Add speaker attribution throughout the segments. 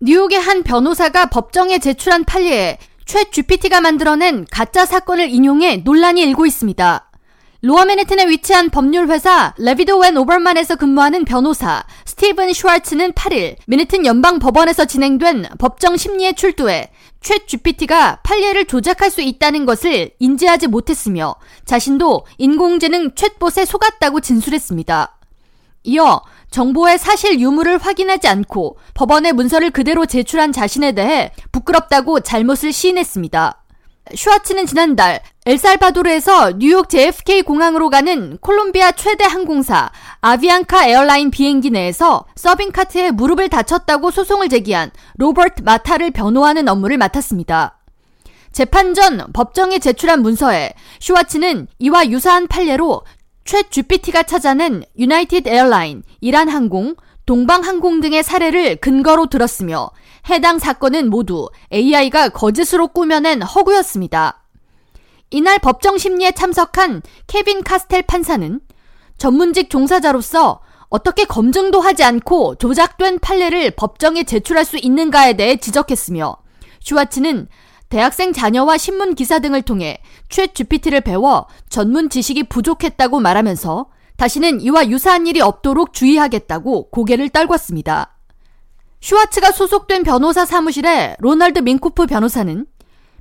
Speaker 1: 뉴욕의 한 변호사가 법정에 제출한 판례에 ChatGPT가 만들어낸 가짜 사건을 인용해 논란이 일고 있습니다. 로어 맨해튼에 위치한 법률 회사 레비도우 앤 오버만에서 근무하는 변호사 스티븐 슈왈츠는 8일 맨해튼 연방 법원에서 진행된 법정 심리에 출두해 ChatGPT가 판례를 조작할 수 있다는 것을 인지하지 못했으며 자신도 인공지능 챗봇에 속았다고 진술했습니다. 이어 정보의 사실 유무를 확인하지 않고 법원에 문서를 그대로 제출한 자신에 대해 부끄럽다고 잘못을 시인했습니다. 슈와츠는 지난달 엘살바도르에서 뉴욕 JFK 공항으로 가는 콜롬비아 최대 항공사 아비앙카 에어라인 비행기 내에서 서빙카트에 무릎을 다쳤다고 소송을 제기한 로버트 마타를 변호하는 업무를 맡았습니다. 재판 전 법정에 제출한 문서에 슈와츠는 이와 유사한 판례로 ChatGPT가 찾아낸 유나이티드 에어라인, 이란 항공, 동방 항공 등의 사례를 근거로 들었으며 해당 사건은 모두 AI가 거짓으로 꾸며낸 허구였습니다. 이날 법정 심리에 참석한 케빈 카스텔 판사는 전문직 종사자로서 어떻게 검증도 하지 않고 조작된 판례를 법정에 제출할 수 있는가에 대해 지적했으며 슈와츠는 대학생 자녀와 신문 기사 등을 통해 최 GPT를 배워 전문 지식이 부족했다고 말하면서 다시는 이와 유사한 일이 없도록 주의하겠다고 고개를 떨궜습니다. 슈와츠가 소속된 변호사 사무실의 로널드 민코프 변호사는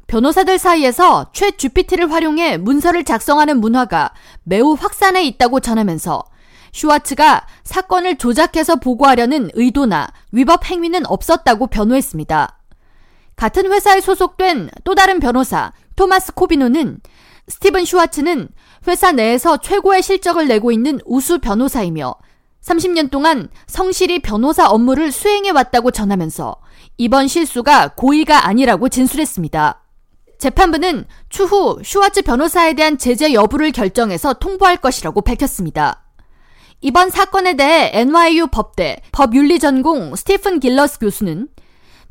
Speaker 1: 변호사들 사이에서 최 GPT를 활용해 문서를 작성하는 문화가 매우 확산해 있다고 전하면서 슈와츠가 사건을 조작해서 보고하려는 의도나 위법 행위는 없었다고 변호했습니다. 같은 회사에 소속된 또 다른 변호사 토마스 코비노는 스티븐 슈와츠는 회사 내에서 최고의 실적을 내고 있는 우수 변호사이며 30년 동안 성실히 변호사 업무를 수행해 왔다고 전하면서 이번 실수가 고의가 아니라고 진술했습니다. 재판부는 추후 슈와츠 변호사에 대한 제재 여부를 결정해서 통보할 것이라고 밝혔습니다. 이번 사건에 대해 NYU 법대 법윤리 전공 스티픈 길러스 교수는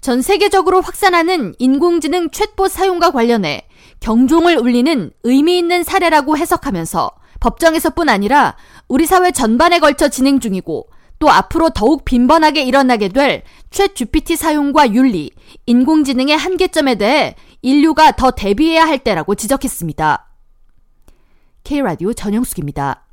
Speaker 1: 전 세계적으로 확산하는 인공지능 챗봇 사용과 관련해 경종을 울리는 의미 있는 사례라고 해석하면서 법정에서뿐 아니라 우리 사회 전반에 걸쳐 진행 중이고 또 앞으로 더욱 빈번하게 일어나게 될최 GPT 사용과 윤리, 인공지능의 한계점에 대해 인류가 더 대비해야 할 때라고 지적했습니다. K라디오 전영숙입니다.